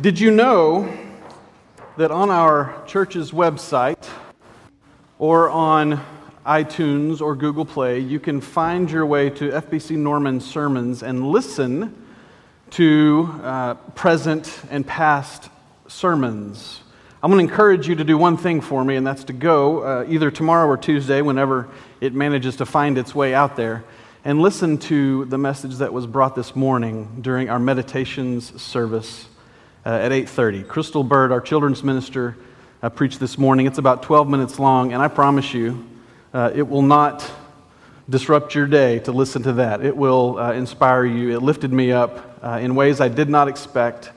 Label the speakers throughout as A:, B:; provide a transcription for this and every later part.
A: Did you know that on our church's website or on iTunes or Google Play, you can find your way to FBC Norman sermons and listen to uh, present and past sermons? I'm going to encourage you to do one thing for me, and that's to go uh, either tomorrow or Tuesday, whenever it manages to find its way out there, and listen to the message that was brought this morning during our meditations service uh, at 8.30. Crystal Bird, our children's minister, uh, preached this morning. It's about 12 minutes long, and I promise you, uh, it will not disrupt your day to listen to that. It will uh, inspire you. It lifted me up uh, in ways I did not expect.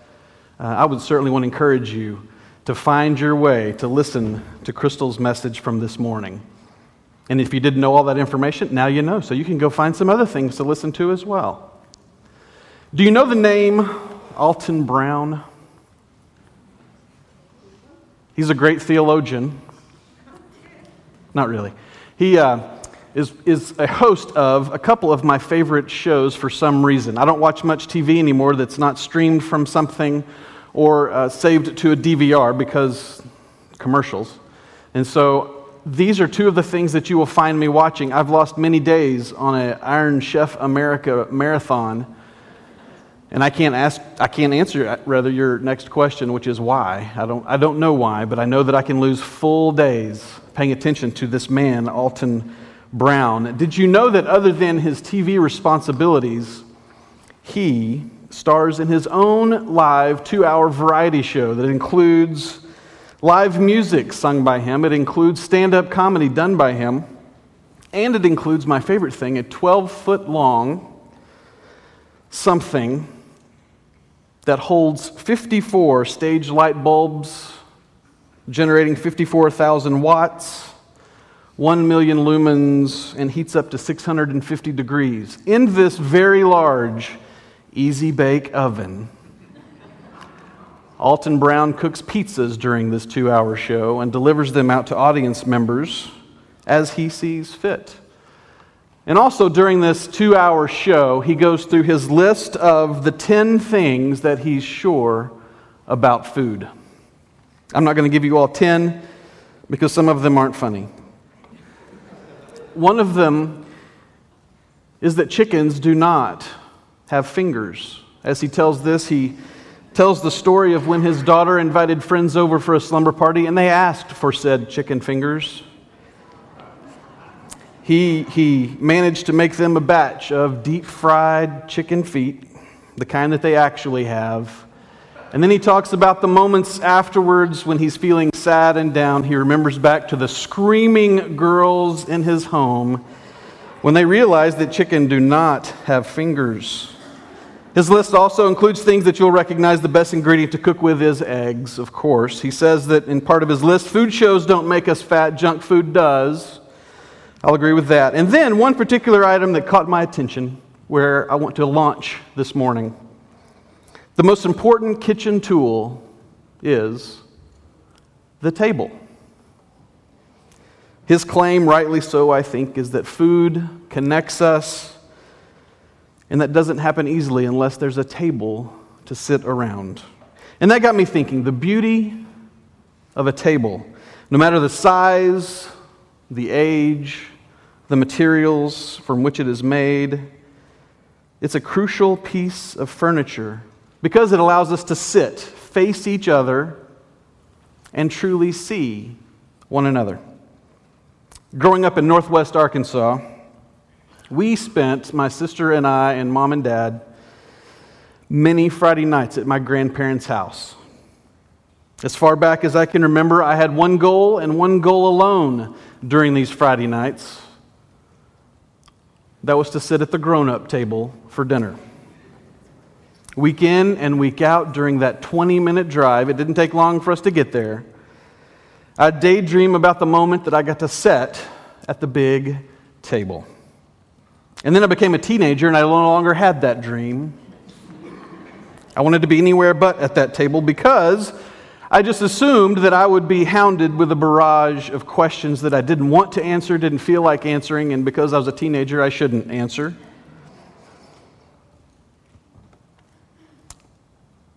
A: Uh, I would certainly want to encourage you to find your way to listen to Crystal's message from this morning. And if you didn't know all that information, now you know. So you can go find some other things to listen to as well. Do you know the name Alton Brown? He's a great theologian. Not really. He uh, is, is a host of a couple of my favorite shows for some reason. I don't watch much TV anymore that's not streamed from something or uh, saved to a DVR because commercials. And so these are two of the things that you will find me watching. I've lost many days on an Iron Chef America marathon and I can't ask, I can't answer uh, rather your next question, which is why. I don't, I don't know why, but I know that I can lose full days paying attention to this man, Alton Brown. Did you know that other than his TV responsibilities, he stars in his own live two hour variety show that includes live music sung by him, it includes stand up comedy done by him, and it includes my favorite thing a 12 foot long something that holds 54 stage light bulbs generating 54,000 watts, 1 million lumens, and heats up to 650 degrees. In this very large easy bake oven, Alton Brown cooks pizzas during this two hour show and delivers them out to audience members as he sees fit. And also during this two hour show, he goes through his list of the 10 things that he's sure about food. I'm not going to give you all 10 because some of them aren't funny. One of them is that chickens do not have fingers. As he tells this, he tells the story of when his daughter invited friends over for a slumber party and they asked for said chicken fingers he, he managed to make them a batch of deep fried chicken feet, the kind that they actually have. And then he talks about the moments afterwards when he's feeling sad and down. He remembers back to the screaming girls in his home when they realize that chicken do not have fingers. His list also includes things that you'll recognize. The best ingredient to cook with is eggs, of course. He says that in part of his list, food shows don't make us fat, junk food does. I'll agree with that. And then one particular item that caught my attention where I want to launch this morning. The most important kitchen tool is the table. His claim, rightly so, I think, is that food connects us, and that doesn't happen easily unless there's a table to sit around. And that got me thinking the beauty of a table, no matter the size, the age, the materials from which it is made. It's a crucial piece of furniture because it allows us to sit, face each other, and truly see one another. Growing up in northwest Arkansas, we spent, my sister and I, and mom and dad, many Friday nights at my grandparents' house. As far back as I can remember, I had one goal and one goal alone during these Friday nights that was to sit at the grown up table for dinner. Week in and week out during that 20 minute drive, it didn't take long for us to get there. I'd daydream about the moment that I got to sit at the big table. And then I became a teenager and I no longer had that dream. I wanted to be anywhere but at that table because I just assumed that I would be hounded with a barrage of questions that I didn't want to answer, didn't feel like answering, and because I was a teenager, I shouldn't answer.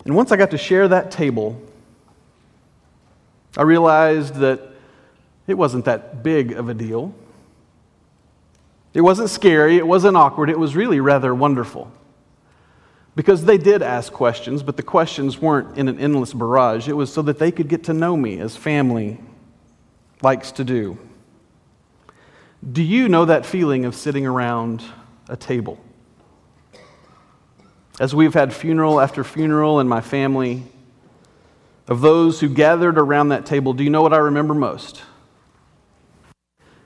A: And once I got to share that table, I realized that it wasn't that big of a deal. It wasn't scary, it wasn't awkward, it was really rather wonderful. Because they did ask questions, but the questions weren't in an endless barrage. It was so that they could get to know me as family likes to do. Do you know that feeling of sitting around a table? As we've had funeral after funeral in my family, of those who gathered around that table, do you know what I remember most?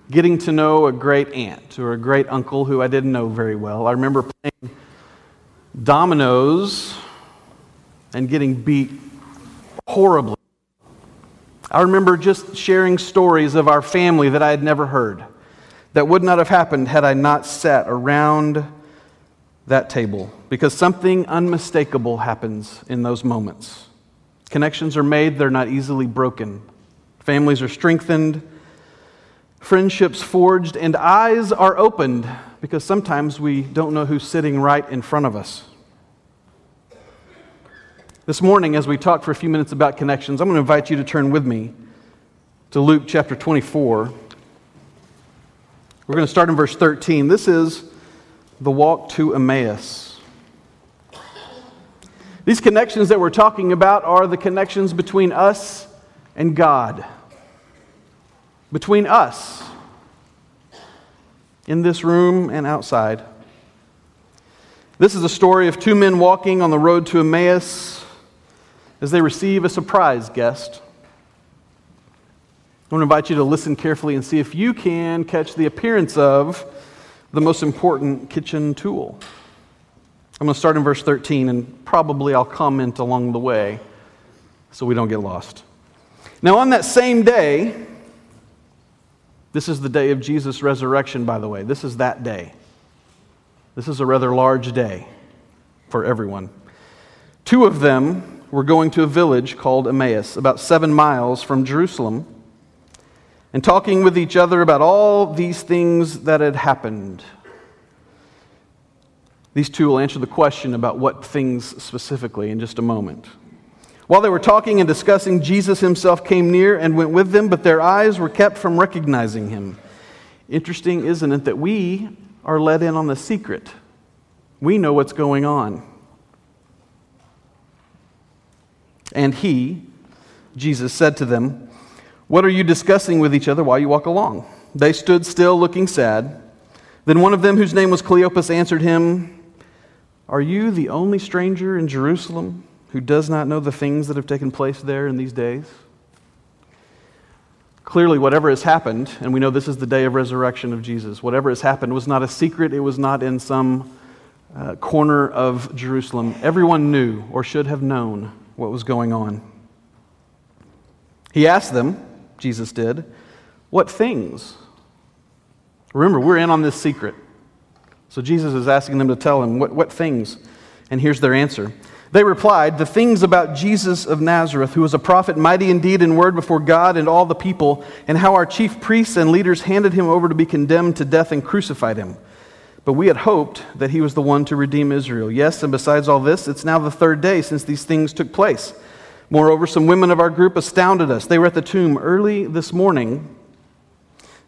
A: Getting to know a great aunt or a great uncle who I didn't know very well. I remember playing dominoes and getting beat horribly. I remember just sharing stories of our family that I had never heard, that would not have happened had I not sat around that table, because something unmistakable happens in those moments. Connections are made, they're not easily broken. Families are strengthened, friendships forged, and eyes are opened because sometimes we don't know who's sitting right in front of us. This morning, as we talk for a few minutes about connections, I'm going to invite you to turn with me to Luke chapter 24. We're going to start in verse 13. This is the walk to Emmaus. These connections that we're talking about are the connections between us and God. Between us in this room and outside. This is a story of two men walking on the road to Emmaus as they receive a surprise guest. I want to invite you to listen carefully and see if you can catch the appearance of the most important kitchen tool. I'm going to start in verse 13, and probably I'll comment along the way so we don't get lost. Now, on that same day, this is the day of Jesus' resurrection, by the way. This is that day. This is a rather large day for everyone. Two of them were going to a village called Emmaus, about seven miles from Jerusalem, and talking with each other about all these things that had happened. These two will answer the question about what things specifically in just a moment. While they were talking and discussing, Jesus himself came near and went with them, but their eyes were kept from recognizing him. Interesting, isn't it, that we are let in on the secret? We know what's going on. And he, Jesus, said to them, What are you discussing with each other while you walk along? They stood still, looking sad. Then one of them, whose name was Cleopas, answered him, are you the only stranger in Jerusalem who does not know the things that have taken place there in these days? Clearly, whatever has happened, and we know this is the day of resurrection of Jesus, whatever has happened was not a secret, it was not in some uh, corner of Jerusalem. Everyone knew or should have known what was going on. He asked them, Jesus did, what things? Remember, we're in on this secret. So Jesus is asking them to tell him what, what things. And here's their answer. They replied, The things about Jesus of Nazareth, who was a prophet, mighty indeed in word before God and all the people, and how our chief priests and leaders handed him over to be condemned to death and crucified him. But we had hoped that he was the one to redeem Israel. Yes, and besides all this, it's now the third day since these things took place. Moreover, some women of our group astounded us. They were at the tomb early this morning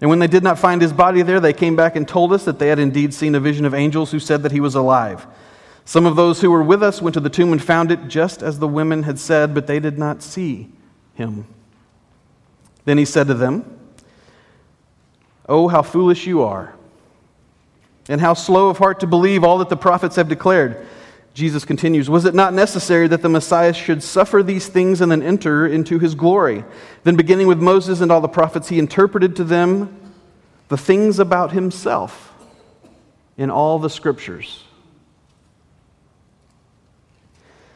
A: and when they did not find his body there, they came back and told us that they had indeed seen a vision of angels who said that he was alive. Some of those who were with us went to the tomb and found it just as the women had said, but they did not see him. Then he said to them, Oh, how foolish you are, and how slow of heart to believe all that the prophets have declared. Jesus continues, Was it not necessary that the Messiah should suffer these things and then enter into his glory? Then, beginning with Moses and all the prophets, he interpreted to them the things about himself in all the scriptures.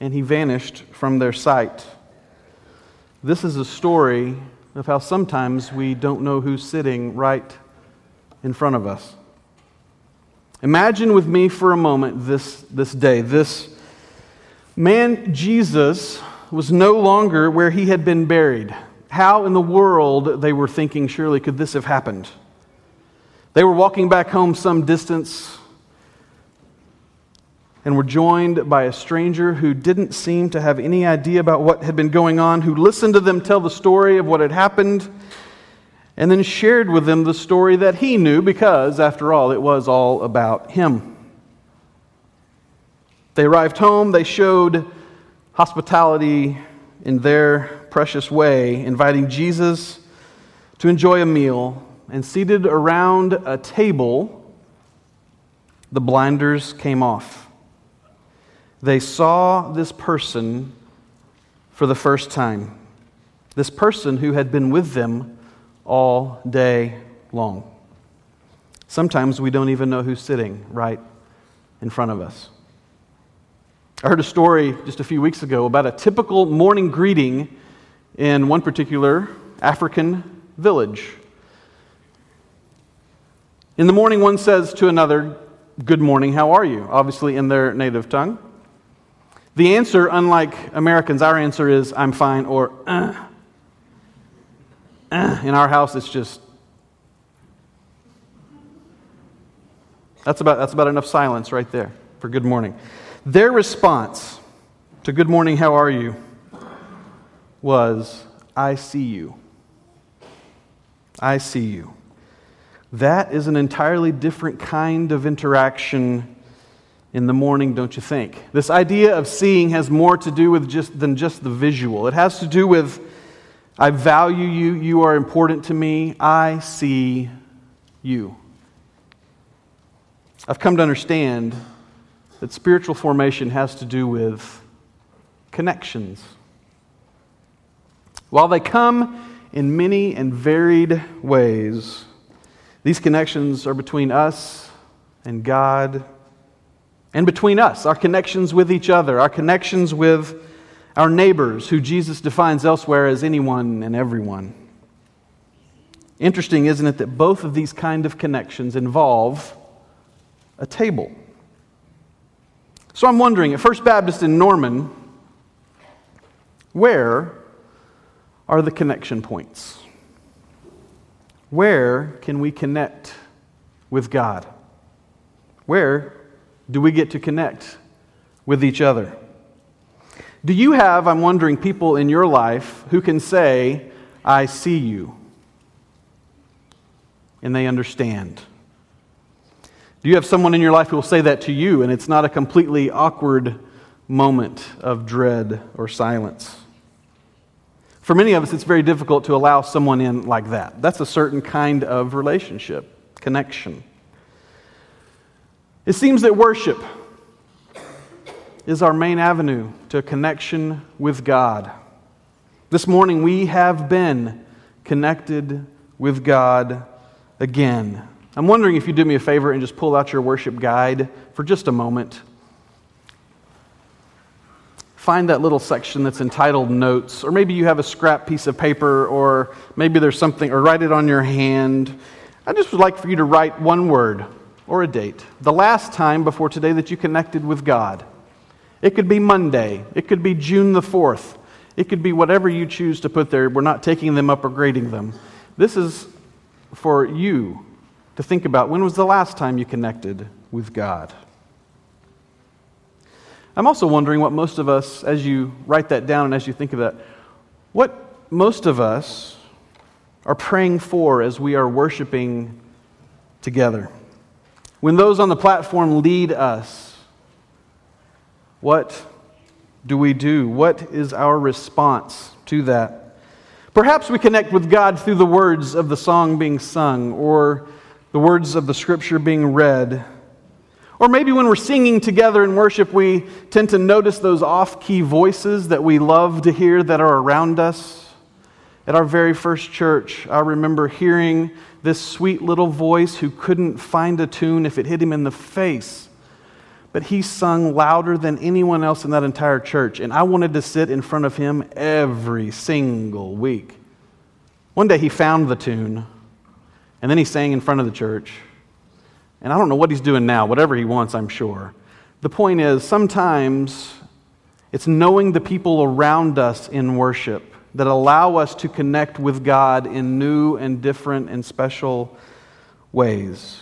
A: and he vanished from their sight. This is a story of how sometimes we don't know who's sitting right in front of us. Imagine with me for a moment this, this day. This man, Jesus, was no longer where he had been buried. How in the world, they were thinking, surely could this have happened? They were walking back home some distance and were joined by a stranger who didn't seem to have any idea about what had been going on, who listened to them tell the story of what had happened, and then shared with them the story that he knew because, after all, it was all about him. They arrived home, they showed hospitality in their precious way, inviting Jesus to enjoy a meal, and seated around a table, the blinders came off they saw this person for the first time. This person who had been with them all day long. Sometimes we don't even know who's sitting right in front of us. I heard a story just a few weeks ago about a typical morning greeting in one particular African village. In the morning, one says to another, Good morning, how are you? Obviously, in their native tongue. The answer, unlike Americans, our answer is, I'm fine, or, uh. Uh. In our house, it's just, that's about, that's about enough silence right there for good morning. Their response to good morning, how are you, was, I see you. I see you. That is an entirely different kind of interaction in the morning, don't you think? This idea of seeing has more to do with just than just the visual. It has to do with I value you, you are important to me, I see you. I've come to understand that spiritual formation has to do with connections. While they come in many and varied ways, these connections are between us and God and between us, our connections with each other, our connections with our neighbors, who Jesus defines elsewhere as anyone and everyone. Interesting, isn't it, that both of these kind of connections involve a table. So I'm wondering, at First Baptist in Norman, where are the connection points? Where can we connect with God? Where do we get to connect with each other? Do you have, I'm wondering, people in your life who can say, I see you, and they understand? Do you have someone in your life who will say that to you, and it's not a completely awkward moment of dread or silence? For many of us, it's very difficult to allow someone in like that. That's a certain kind of relationship, connection. It seems that worship is our main avenue to connection with God. This morning we have been connected with God again. I'm wondering if you do me a favor and just pull out your worship guide for just a moment. Find that little section that's entitled Notes, or maybe you have a scrap piece of paper, or maybe there's something, or write it on your hand. I just would like for you to write one word or a date. The last time before today that you connected with God. It could be Monday. It could be June the 4th. It could be whatever you choose to put there. We're not taking them up or grading them. This is for you to think about when was the last time you connected with God? I'm also wondering what most of us, as you write that down and as you think of that, what most of us are praying for as we are worshiping together. When those on the platform lead us, what do we do? What is our response to that? Perhaps we connect with God through the words of the song being sung or the words of the scripture being read. Or maybe when we're singing together in worship, we tend to notice those off key voices that we love to hear that are around us. At our very first church, I remember hearing this sweet little voice who couldn't find a tune if it hit him in the face. but he sung louder than anyone else in that entire church. And I wanted to sit in front of him every single week. One day he found the tune, and then he sang in front of the church. And I don't know what he's doing now, whatever he wants, I'm sure. The point is, sometimes it's knowing the people around us in worship that allow us to connect with God in new and different and special ways.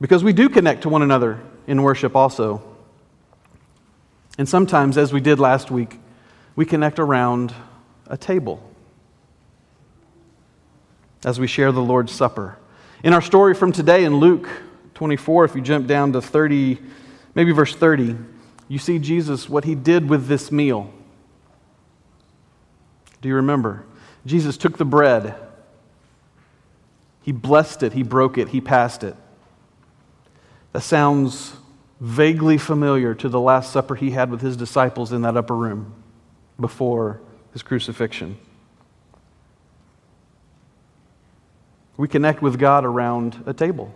A: Because we do connect to one another in worship also. And sometimes, as we did last week, we connect around a table as we share the Lord's Supper. In our story from today in Luke 24, if you jump down to 30, maybe verse 30, you see Jesus, what he did with this meal. Do you remember? Jesus took the bread, he blessed it, he broke it, he passed it. That sounds vaguely familiar to the Last Supper he had with his disciples in that upper room before his crucifixion. We connect with God around a table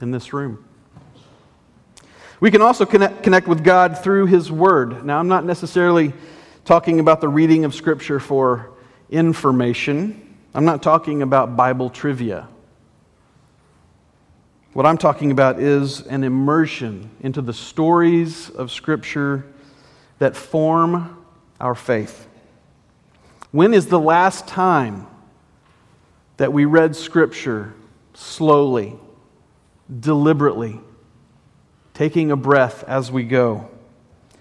A: in this room. We can also connect, connect with God through His Word. Now, I'm not necessarily talking about the reading of Scripture for information, I'm not talking about Bible trivia. What I'm talking about is an immersion into the stories of Scripture that form our faith. When is the last time that we read Scripture slowly, deliberately, taking a breath as we go,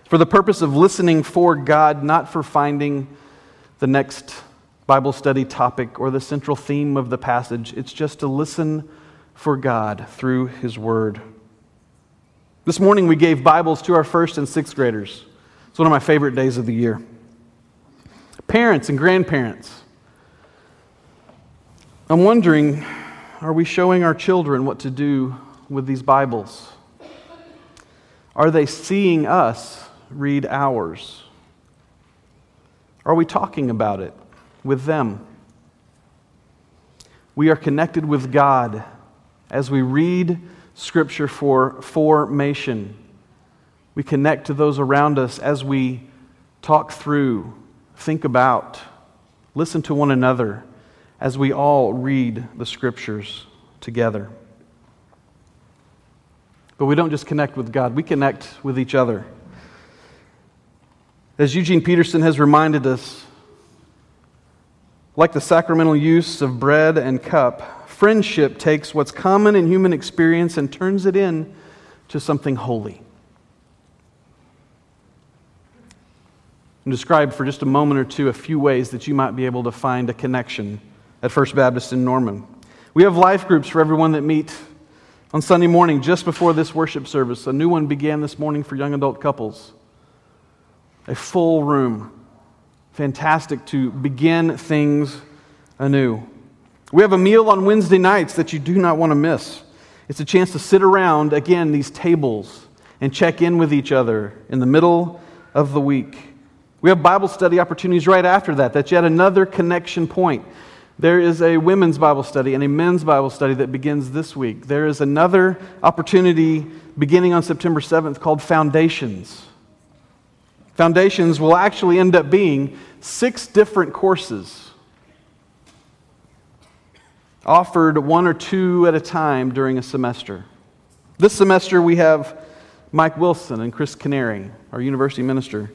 A: for the purpose of listening for God, not for finding the next Bible study topic or the central theme of the passage. It's just to listen for God through His Word. This morning we gave Bibles to our first and sixth graders. It's one of my favorite days of the year. Parents and grandparents, I'm wondering are we showing our children what to do with these Bibles? Are they seeing us read ours? Are we talking about it with them? We are connected with God as we read Scripture for formation. We connect to those around us as we talk through, think about, listen to one another as we all read the scriptures together. But we don't just connect with God, we connect with each other. As Eugene Peterson has reminded us, like the sacramental use of bread and cup, friendship takes what's common in human experience and turns it in to something holy. And describe for just a moment or two a few ways that you might be able to find a connection at First Baptist in Norman. We have life groups for everyone that meet on Sunday morning just before this worship service. A new one began this morning for young adult couples. A full room. Fantastic to begin things anew. We have a meal on Wednesday nights that you do not want to miss. It's a chance to sit around, again, these tables and check in with each other in the middle of the week. We have Bible study opportunities right after that. That's yet another connection point. There is a women's Bible study and a men's Bible study that begins this week. There is another opportunity beginning on September 7th called Foundations. Foundations will actually end up being six different courses offered one or two at a time during a semester. This semester, we have Mike Wilson and Chris Canary, our university minister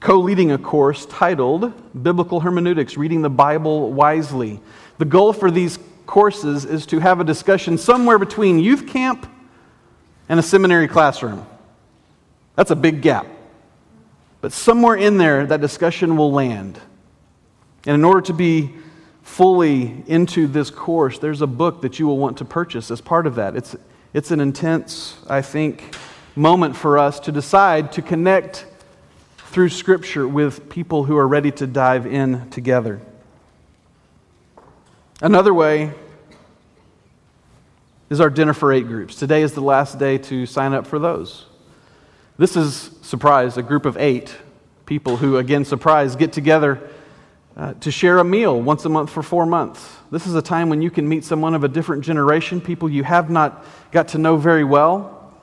A: co leading a course titled Biblical Hermeneutics Reading the Bible Wisely. The goal for these courses is to have a discussion somewhere between youth camp and a seminary classroom. That's a big gap. But somewhere in there, that discussion will land. And in order to be fully into this course, there's a book that you will want to purchase as part of that. It's, it's an intense, I think, moment for us to decide to connect through Scripture with people who are ready to dive in together. Another way is our dinner for eight groups. Today is the last day to sign up for those. This is, surprise, a group of eight people who, again, surprise, get together uh, to share a meal once a month for four months. This is a time when you can meet someone of a different generation, people you have not got to know very well,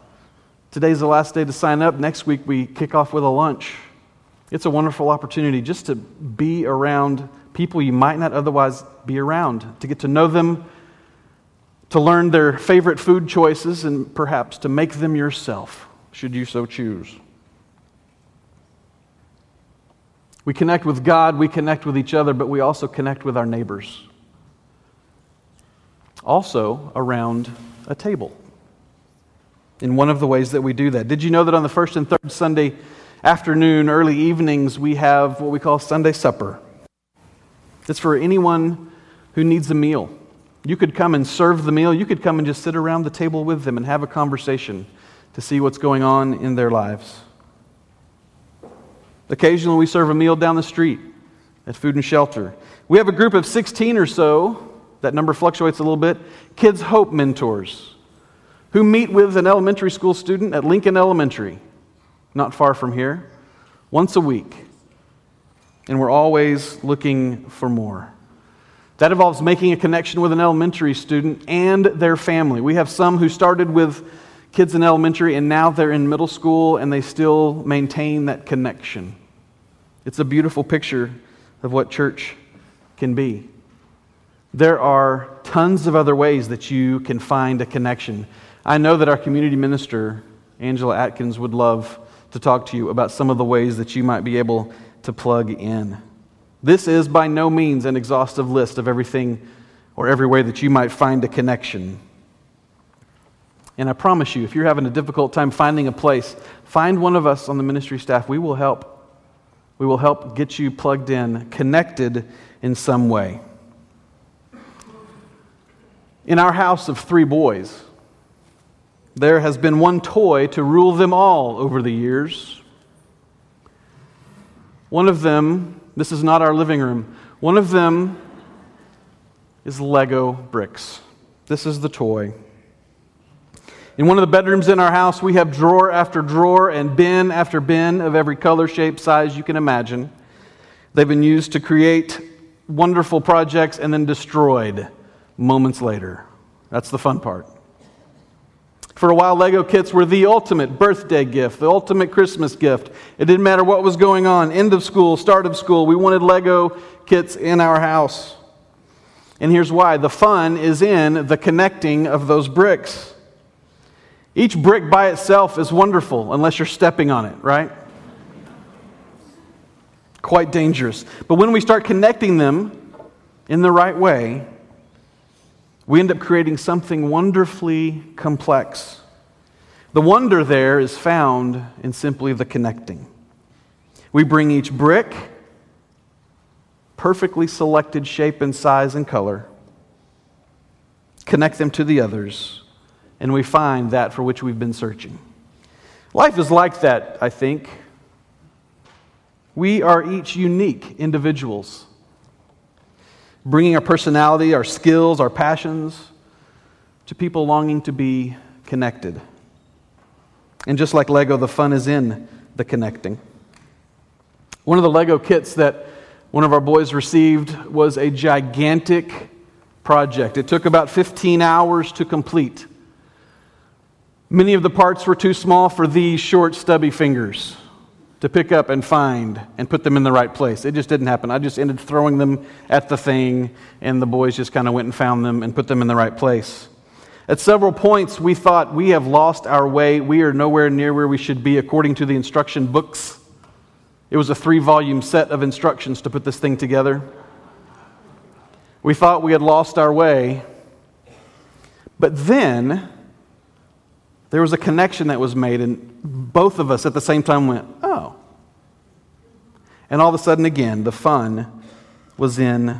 A: Today's the last day to sign up. Next week, we kick off with a lunch. It's a wonderful opportunity just to be around people you might not otherwise be around, to get to know them, to learn their favorite food choices, and perhaps to make them yourself, should you so choose. We connect with God, we connect with each other, but we also connect with our neighbors. Also, around a table. In one of the ways that we do that. Did you know that on the first and third Sunday afternoon, early evenings, we have what we call Sunday supper? It's for anyone who needs a meal. You could come and serve the meal, you could come and just sit around the table with them and have a conversation to see what's going on in their lives. Occasionally, we serve a meal down the street at Food and Shelter. We have a group of 16 or so, that number fluctuates a little bit, Kids Hope mentors, who meet with an elementary school student at Lincoln Elementary, not far from here, once a week. And we're always looking for more. That involves making a connection with an elementary student and their family. We have some who started with kids in elementary, and now they're in middle school and they still maintain that connection. It's a beautiful picture of what church can be. There are tons of other ways that you can find a connection. I know that our community minister, Angela Atkins, would love to talk to you about some of the ways that you might be able to plug in. This is by no means an exhaustive list of everything or every way that you might find a connection. And I promise you, if you're having a difficult time finding a place, find one of us on the ministry staff. We will help. We will help get you plugged in, connected in some way. In our house of three boys, there has been one toy to rule them all over the years. One of them, this is not our living room, one of them is Lego bricks. This is the toy. In one of the bedrooms in our house, we have drawer after drawer and bin after bin of every color, shape, size you can imagine. They've been used to create wonderful projects and then destroyed moments later. That's the fun part. For a while, Lego kits were the ultimate birthday gift, the ultimate Christmas gift. It didn't matter what was going on end of school, start of school, we wanted Lego kits in our house. And here's why the fun is in the connecting of those bricks. Each brick by itself is wonderful unless you're stepping on it, right? Quite dangerous. But when we start connecting them in the right way, we end up creating something wonderfully complex. The wonder there is found in simply the connecting. We bring each brick, perfectly selected shape and size and color, connect them to the others and we find that for which we've been searching. Life is like that, I think. We are each unique individuals, bringing our personality, our skills, our passions to people longing to be connected. And just like Lego, the fun is in the connecting. One of the Lego kits that one of our boys received was a gigantic project. It took about 15 hours to complete. Many of the parts were too small for these short, stubby fingers to pick up and find and put them in the right place. It just didn't happen. I just ended throwing them at the thing, and the boys just kind of went and found them and put them in the right place. At several points, we thought we have lost our way. We are nowhere near where we should be according to the instruction books. It was a three volume set of instructions to put this thing together. We thought we had lost our way. But then, there was a connection that was made, and both of us at the same time went, oh. And all of a sudden, again, the fun was in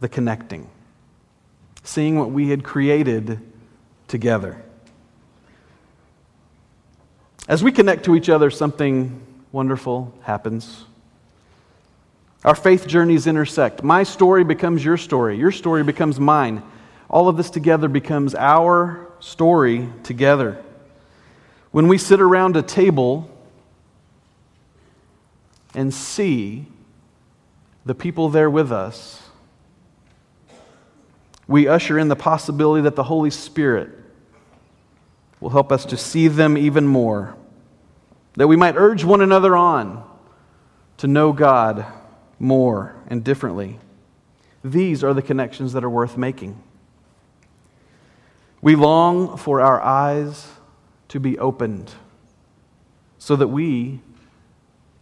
A: the connecting, seeing what we had created together. As we connect to each other, something wonderful happens. Our faith journeys intersect. My story becomes your story, your story becomes mine. All of this together becomes our story together. When we sit around a table and see the people there with us, we usher in the possibility that the Holy Spirit will help us to see them even more, that we might urge one another on to know God more and differently. These are the connections that are worth making. We long for our eyes to be opened so that we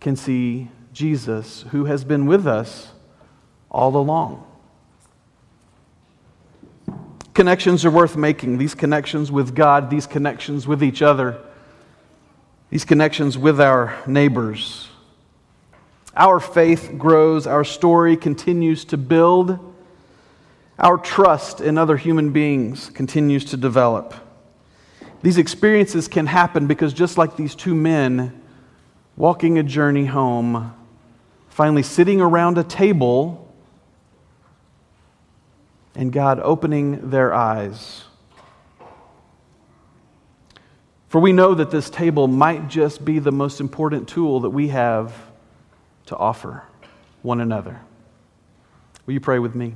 A: can see Jesus, who has been with us all along. Connections are worth making. These connections with God, these connections with each other, these connections with our neighbors. Our faith grows, our story continues to build, our trust in other human beings continues to develop. These experiences can happen because just like these two men walking a journey home, finally sitting around a table, and God opening their eyes. For we know that this table might just be the most important tool that we have to offer one another. Will you pray with me?